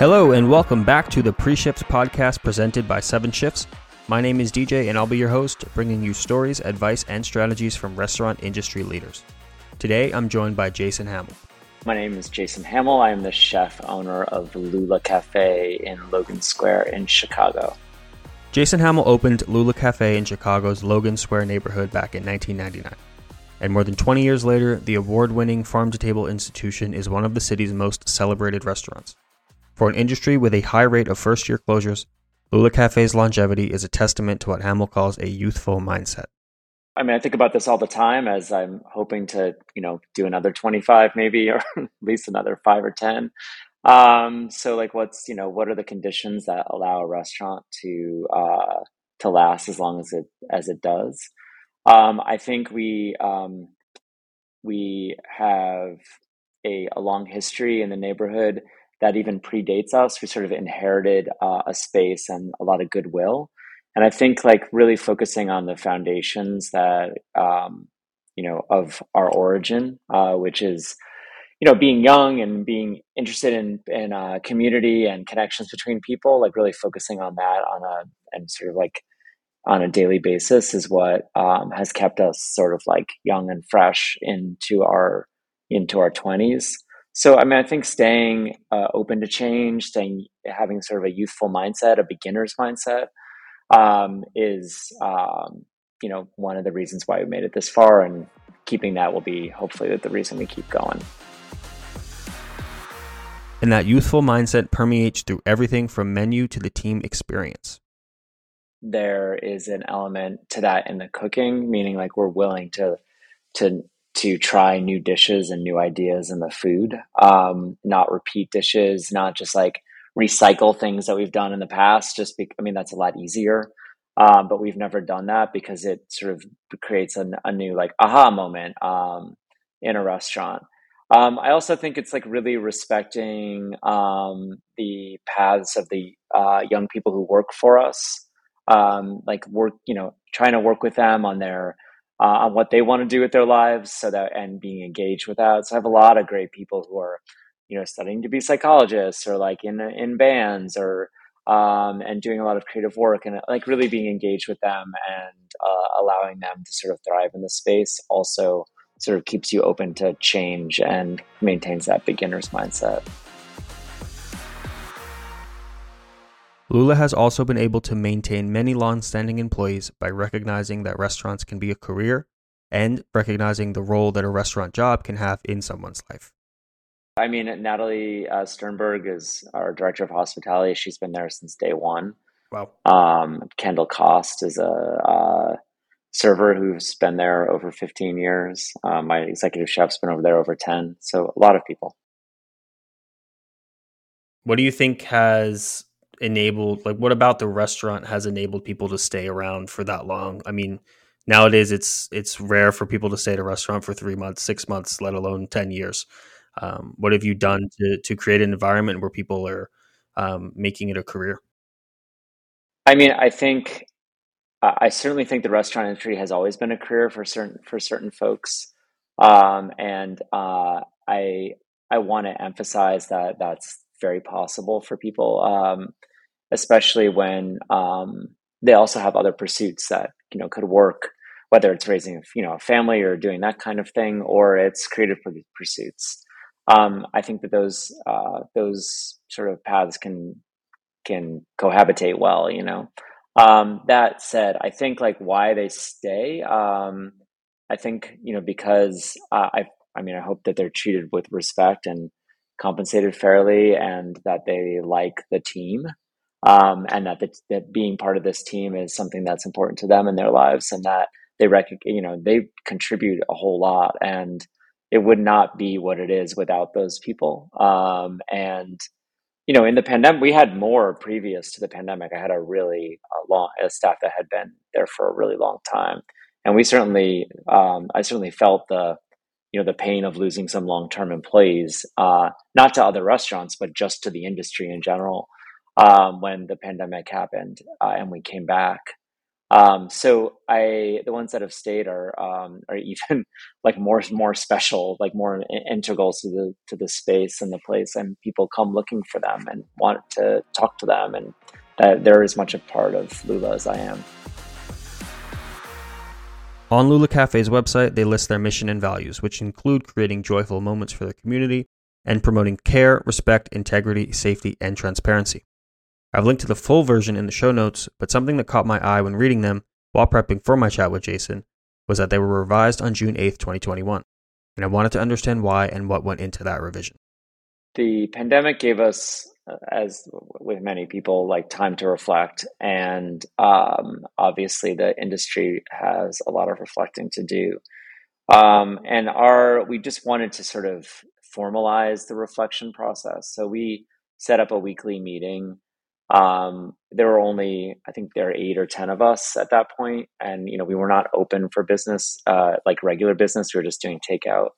Hello, and welcome back to the Pre Shifts podcast presented by Seven Shifts. My name is DJ, and I'll be your host, bringing you stories, advice, and strategies from restaurant industry leaders. Today, I'm joined by Jason Hammel. My name is Jason Hammel. I am the chef owner of Lula Cafe in Logan Square in Chicago. Jason Hammel opened Lula Cafe in Chicago's Logan Square neighborhood back in 1999. And more than 20 years later, the award winning farm to table institution is one of the city's most celebrated restaurants. For an industry with a high rate of first year closures, Lula Cafe's longevity is a testament to what Hammel calls a youthful mindset. I mean, I think about this all the time as I'm hoping to, you know, do another 25 maybe, or at least another five or 10. Um, so like what's, you know, what are the conditions that allow a restaurant to, uh, to last as long as it, as it does? Um, I think we, um, we have a, a long history in the neighborhood that even predates us. We sort of inherited uh, a space and a lot of goodwill. And I think like really focusing on the foundations that, um, you know, of our origin, uh, which is, you know, being young and being interested in, in uh, community and connections between people, like really focusing on that on a, and sort of like on a daily basis is what um, has kept us sort of like young and fresh into our, into our twenties. So, I mean, I think staying uh, open to change, staying having sort of a youthful mindset, a beginner's mindset, um, is um, you know one of the reasons why we made it this far, and keeping that will be hopefully the reason we keep going. And that youthful mindset permeates through everything from menu to the team experience. There is an element to that in the cooking, meaning like we're willing to to to try new dishes and new ideas in the food, um, not repeat dishes, not just like recycle things that we've done in the past. Just be, I mean, that's a lot easier. Um, but we've never done that because it sort of creates a, a new like aha moment um, in a restaurant. Um, I also think it's like really respecting um, the paths of the uh, young people who work for us. Um, like work, you know, trying to work with them on their uh, on what they want to do with their lives, so that and being engaged with that. So I have a lot of great people who are, you know, studying to be psychologists or like in in bands or um, and doing a lot of creative work and like really being engaged with them and uh, allowing them to sort of thrive in the space also sort of keeps you open to change and maintains that beginner's mindset. Lula has also been able to maintain many long-standing employees by recognizing that restaurants can be a career and recognizing the role that a restaurant job can have in someone's life. I mean, Natalie uh, Sternberg is our director of hospitality. She's been there since day one. Wow. Um, Kendall Cost is a uh, server who's been there over 15 years. Um, my executive chef's been over there over 10. So a lot of people. What do you think has enabled like what about the restaurant has enabled people to stay around for that long? I mean nowadays it's it's rare for people to stay at a restaurant for three months six months let alone 10 years. Um, what have you done to to create an environment where people are um, making it a career? I mean i think i certainly think the restaurant industry has always been a career for certain for certain folks. Um, and uh, i i want to emphasize that that's very possible for people. Um, especially when um, they also have other pursuits that you know could work whether it's raising you know a family or doing that kind of thing or it's creative pursuits. Um, i think that those uh, those sort of paths can can cohabitate well you know? Um, that said i think like why they stay um, i think you know because uh, i i mean i hope that they're treated with respect and compensated fairly and that they like the team um, and that, the, that being part of this team is something that's important to them in their lives and that they recognize, you know, they contribute a whole lot and it would not be what it is without those people. Um, and, you know, in the pandemic, we had more previous to the pandemic. I had a really long a staff that had been there for a really long time. And we certainly, um, I certainly felt the, you know, the pain of losing some long-term employees, uh, not to other restaurants, but just to the industry in general um, when the pandemic happened uh, and we came back. Um, so I, the ones that have stayed are um, are even like more more special, like more integral to the to the space and the place, and people come looking for them and want to talk to them, and that they're as much a part of Lula as I am. On Lula Cafe's website, they list their mission and values, which include creating joyful moments for the community and promoting care, respect, integrity, safety, and transparency. I've linked to the full version in the show notes, but something that caught my eye when reading them while prepping for my chat with Jason was that they were revised on June 8th, 2021. And I wanted to understand why and what went into that revision. The pandemic gave us, as with many people, like time to reflect. And um, obviously, the industry has a lot of reflecting to do. Um, and our, we just wanted to sort of formalize the reflection process. So we set up a weekly meeting um, there were only, I think there are eight or 10 of us at that point, And, you know, we were not open for business, uh, like regular business. We were just doing takeout.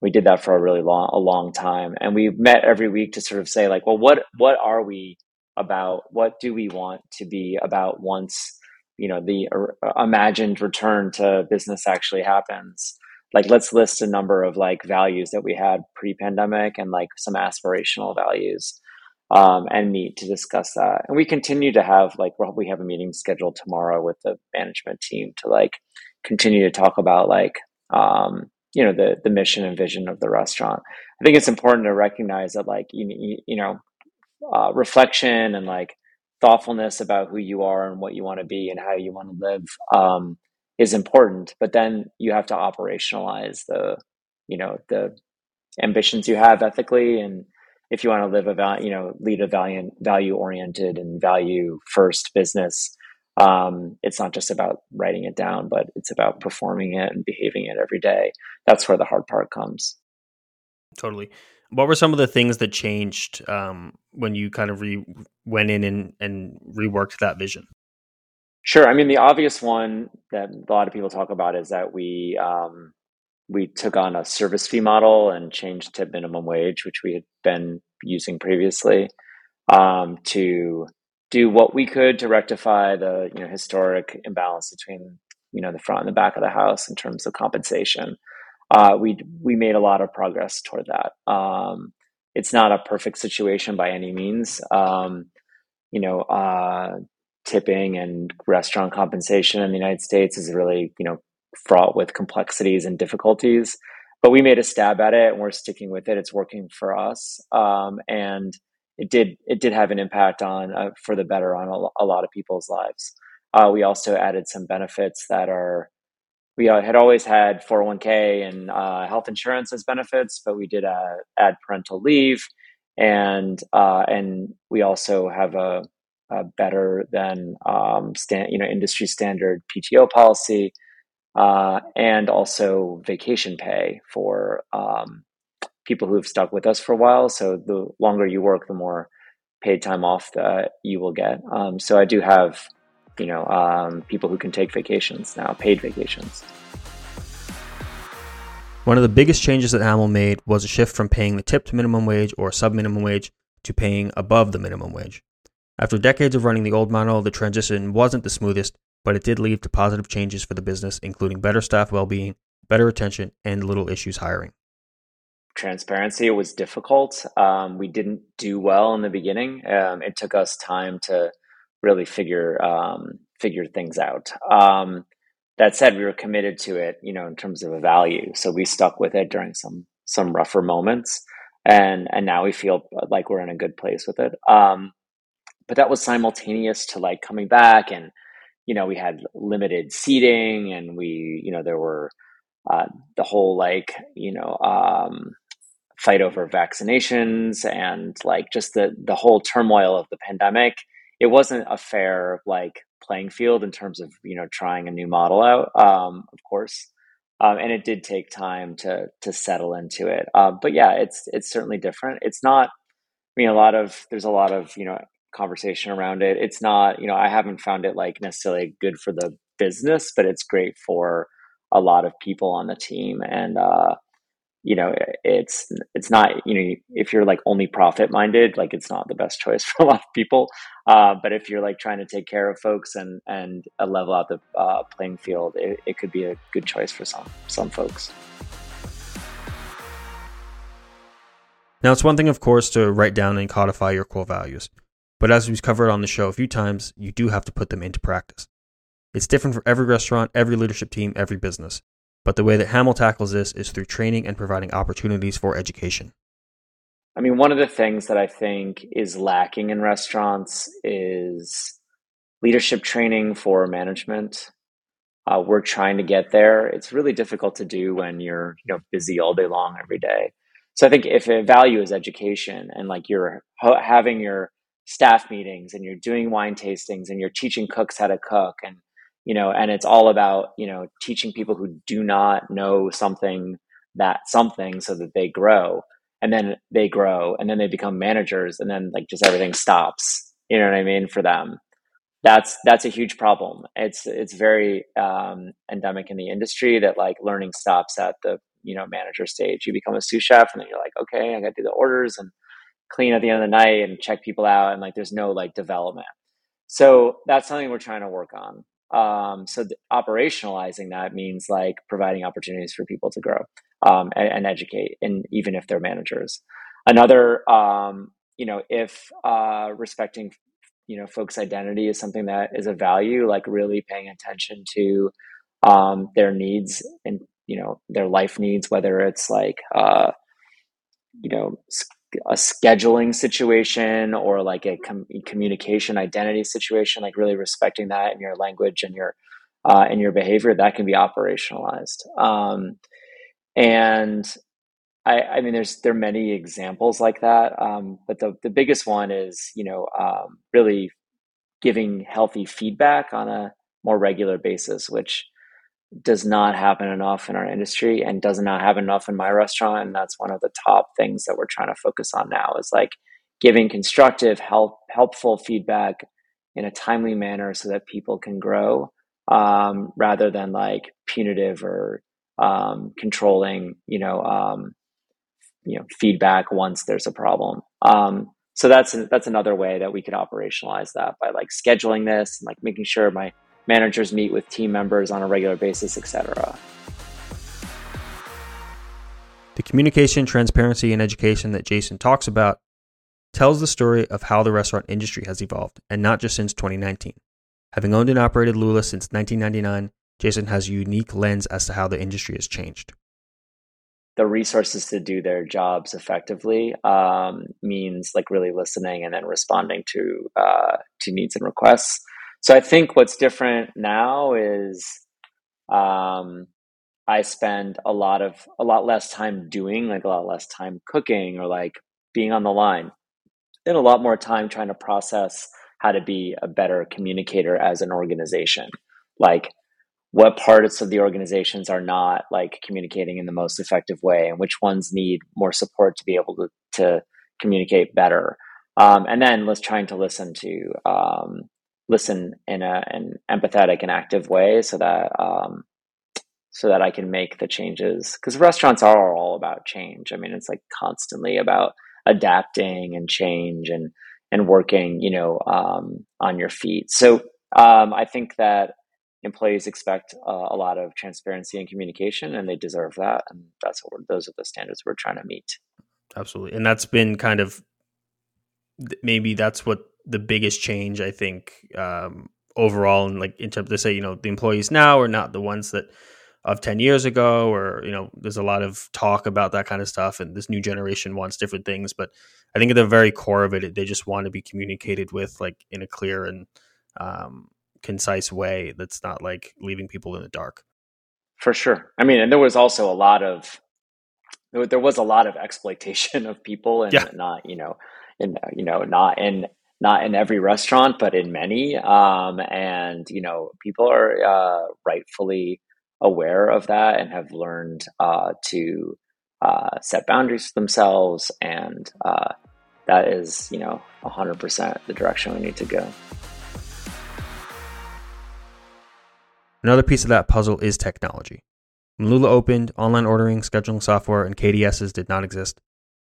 We did that for a really long, a long time. And we met every week to sort of say like, well, what, what are we about? What do we want to be about once, you know, the uh, imagined return to business actually happens? Like, let's list a number of like values that we had pre pandemic and like some aspirational values um, and meet to discuss that. And we continue to have like we have a meeting scheduled tomorrow with the management team to like continue to talk about like um, you know the the mission and vision of the restaurant. I think it's important to recognize that like you you know uh, reflection and like thoughtfulness about who you are and what you want to be and how you want to live um, is important. But then you have to operationalize the you know the ambitions you have ethically and if you want to live a val- you know lead a value value oriented and value first business um, it's not just about writing it down but it's about performing it and behaving it every day. That's where the hard part comes. Totally. What were some of the things that changed um, when you kind of re- went in and, and reworked that vision? Sure. I mean the obvious one that a lot of people talk about is that we um, we took on a service fee model and changed to minimum wage, which we had been using previously, um, to do what we could to rectify the you know historic imbalance between you know the front and the back of the house in terms of compensation. Uh, we we made a lot of progress toward that. Um, it's not a perfect situation by any means. Um, you know, uh, tipping and restaurant compensation in the United States is really you know fraught with complexities and difficulties. But we made a stab at it, and we're sticking with it. It's working for us, um, and it did it did have an impact on uh, for the better on a, a lot of people's lives. Uh, we also added some benefits that are we uh, had always had 401k and uh, health insurance as benefits, but we did uh, add parental leave, and uh, and we also have a, a better than um, stand, you know industry standard PTO policy uh, and also vacation pay for um, people who have stuck with us for a while. So the longer you work, the more paid time off that you will get. Um, so I do have, you know, um, people who can take vacations now, paid vacations. One of the biggest changes that Hammel made was a shift from paying the tipped minimum wage or sub minimum wage to paying above the minimum wage. After decades of running the old model, the transition wasn't the smoothest, but it did lead to positive changes for the business, including better staff well being, better retention, and little issues hiring. Transparency was difficult. Um, we didn't do well in the beginning. Um, it took us time to really figure um, figure things out. Um, that said, we were committed to it, you know, in terms of a value. So we stuck with it during some some rougher moments, and and now we feel like we're in a good place with it. Um, but that was simultaneous to like coming back and you know, we had limited seating and we, you know, there were uh, the whole like, you know, um, fight over vaccinations and like just the the whole turmoil of the pandemic. It wasn't a fair like playing field in terms of you know trying a new model out. Um, of course, um, and it did take time to to settle into it. Uh, but yeah, it's it's certainly different. It's not. I mean, a lot of there's a lot of you know conversation around it. It's not, you know, I haven't found it like necessarily good for the business, but it's great for a lot of people on the team. And, uh, you know it's it's not you know if you're like only profit minded like it's not the best choice for a lot of people uh, but if you're like trying to take care of folks and and uh, level out the uh, playing field it, it could be a good choice for some some folks now it's one thing of course to write down and codify your core values but as we've covered on the show a few times you do have to put them into practice it's different for every restaurant every leadership team every business but the way that Hammel tackles this is through training and providing opportunities for education. I mean, one of the things that I think is lacking in restaurants is leadership training for management. Uh, we're trying to get there. It's really difficult to do when you're you know busy all day long every day. So I think if a value is education and like you're ho- having your staff meetings and you're doing wine tastings and you're teaching cooks how to cook and you know and it's all about you know teaching people who do not know something that something so that they grow. And then they grow and then they become managers and then like just everything stops. You know what i mean? For them. That's that's a huge problem. It's it's very um, endemic in the industry that like learning stops at the you know manager stage. You become a sous chef and then you're like okay i got to do the orders and clean at the end of the night and check people out and like there's no like development so that's something we're trying to work on um, so operationalizing that means like providing opportunities for people to grow um, and, and, educate, and even if they're managers. Another, um, you know, if uh, respecting, you know, folks' identity is something that is a value, like really paying attention to um, their needs and you know their life needs, whether it's like uh, you know a scheduling situation or like a com- communication identity situation, like really respecting that in your language and your uh, and your behavior, that can be operationalized. Um, and I, I, mean, there's there are many examples like that, um, but the the biggest one is you know um, really giving healthy feedback on a more regular basis, which does not happen enough in our industry and does not happen enough in my restaurant and that's one of the top things that we're trying to focus on now is like giving constructive help helpful feedback in a timely manner so that people can grow um, rather than like punitive or um, controlling you know um, you know feedback once there's a problem. Um, so that's that's another way that we could operationalize that by like scheduling this and like making sure my managers meet with team members on a regular basis, etc. The communication, transparency, and education that Jason talks about tells the story of how the restaurant industry has evolved, and not just since 2019. Having owned and operated Lula since 1999, Jason has a unique lens as to how the industry has changed. The resources to do their jobs effectively um, means like really listening and then responding to uh, to needs and requests. So I think what's different now is um, I spend a lot of a lot less time doing, like a lot less time cooking or like being on the line, and a lot more time trying to process how to be a better communicator as an organization. Like what parts of the organizations are not like communicating in the most effective way and which ones need more support to be able to, to communicate better. Um, and then let's trying to listen to um, listen in a, an empathetic and active way so that um, so that I can make the changes because restaurants are all about change. I mean, it's like constantly about adapting and change and and working, you know, um, on your feet. So um, I think that employees expect uh, a lot of transparency and communication, and they deserve that. And that's what those are the standards we're trying to meet. Absolutely, and that's been kind of maybe that's what the biggest change I think um, overall, and like in terms to say, you know, the employees now are not the ones that of 10 years ago or you know there's a lot of talk about that kind of stuff and this new generation wants different things but i think at the very core of it they just want to be communicated with like in a clear and um, concise way that's not like leaving people in the dark for sure i mean and there was also a lot of there was a lot of exploitation of people and yeah. not you know in you know not in not in every restaurant, but in many. Um, and you know, people are uh, rightfully aware of that and have learned uh, to uh, set boundaries for themselves, and uh, that is, you know, hundred percent the direction we need to go. Another piece of that puzzle is technology. When Lula opened, online ordering, scheduling software, and KDSs did not exist.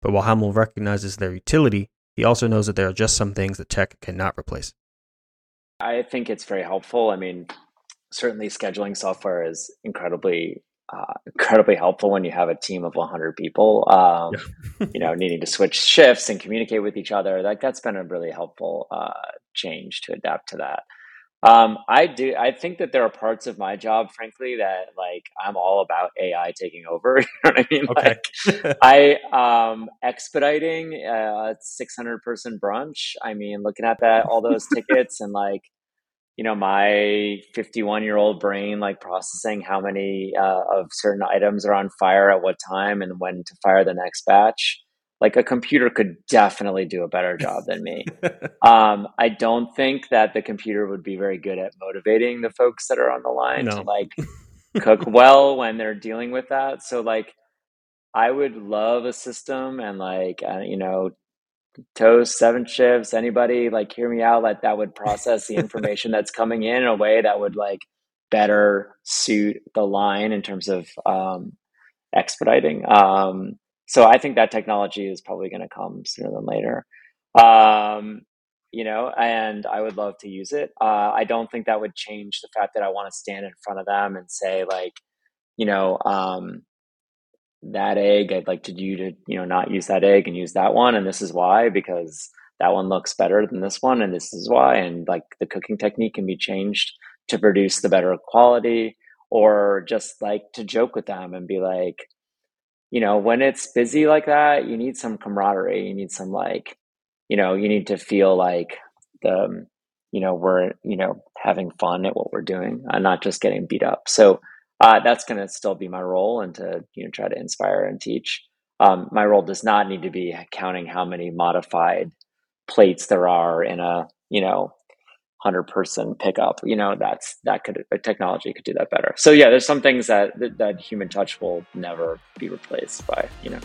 But while Hammel recognizes their utility, he also knows that there are just some things that tech cannot replace. I think it's very helpful. I mean, certainly scheduling software is incredibly uh, incredibly helpful when you have a team of 100 people um, yeah. you know needing to switch shifts and communicate with each other like that's been a really helpful uh, change to adapt to that um, i do i think that there are parts of my job frankly that like i'm all about ai taking over you know what i mean okay. like i um expediting a 600 person brunch i mean looking at that all those tickets and like you know my 51 year old brain like processing how many uh, of certain items are on fire at what time and when to fire the next batch like a computer could definitely do a better job than me. Um, i don't think that the computer would be very good at motivating the folks that are on the line no. to like cook well when they're dealing with that. So like i would love a system and like uh, you know toast seven shifts anybody like hear me out like that would process the information that's coming in in a way that would like better suit the line in terms of um, expediting. Um, so i think that technology is probably going to come sooner than later. Um, you know and i would love to use it. Uh, i don't think that would change the fact that i want to stand in front of them and say like you know um, that egg i'd like to you to you know not use that egg and use that one and this is why because that one looks better than this one and this is why and like the cooking technique can be changed to produce the better quality or just like to joke with them and be like you know when it's busy like that you need some camaraderie you need some like you know you need to feel like the you know we're you know having fun at what we're doing and not just getting beat up so uh, that's going to still be my role and to you know try to inspire and teach. Um, my role does not need to be counting how many modified plates there are in a you know hundred person pickup. You know that's that could a technology could do that better. So yeah, there's some things that, that human touch will never be replaced by. You know.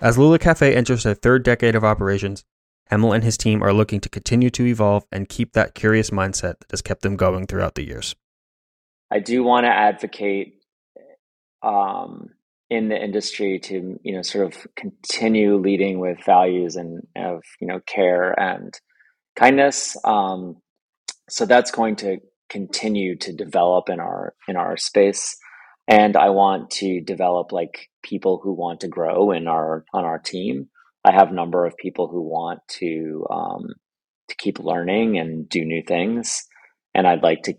As Lula Cafe enters their third decade of operations, Hammel and his team are looking to continue to evolve and keep that curious mindset that has kept them going throughout the years. I do want to advocate um, in the industry to you know sort of continue leading with values and of you know care and kindness. Um, so that's going to continue to develop in our in our space, and I want to develop like people who want to grow in our on our team I have a number of people who want to um, to keep learning and do new things, and I'd like to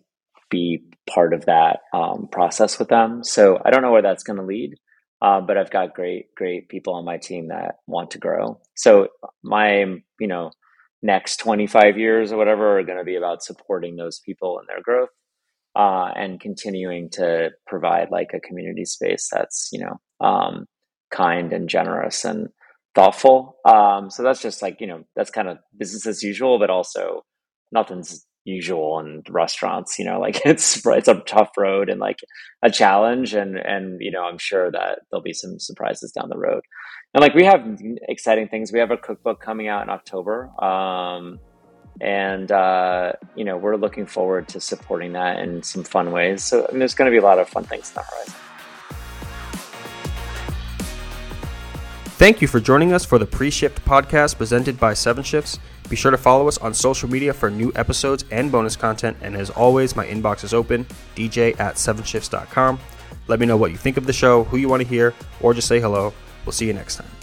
be part of that um, process with them. So I don't know where that's going to lead, uh, but I've got great great people on my team that want to grow. So my you know next 25 years or whatever are going to be about supporting those people and their growth uh, and continuing to provide like a community space that's you know um, kind and generous and thoughtful. Um, so that's just like you know that's kind of business as usual, but also nothing's usual in restaurants. You know, like it's it's a tough road and like a challenge, and and you know I'm sure that there'll be some surprises down the road. And like we have exciting things. We have a cookbook coming out in October. Um, and uh, you know we're looking forward to supporting that in some fun ways. So I mean, there's going to be a lot of fun things in the horizon. Thank you for joining us for the Pre Shift podcast presented by Seven Shifts. Be sure to follow us on social media for new episodes and bonus content. And as always, my inbox is open dj at sevenshifts.com. Let me know what you think of the show, who you want to hear, or just say hello. We'll see you next time.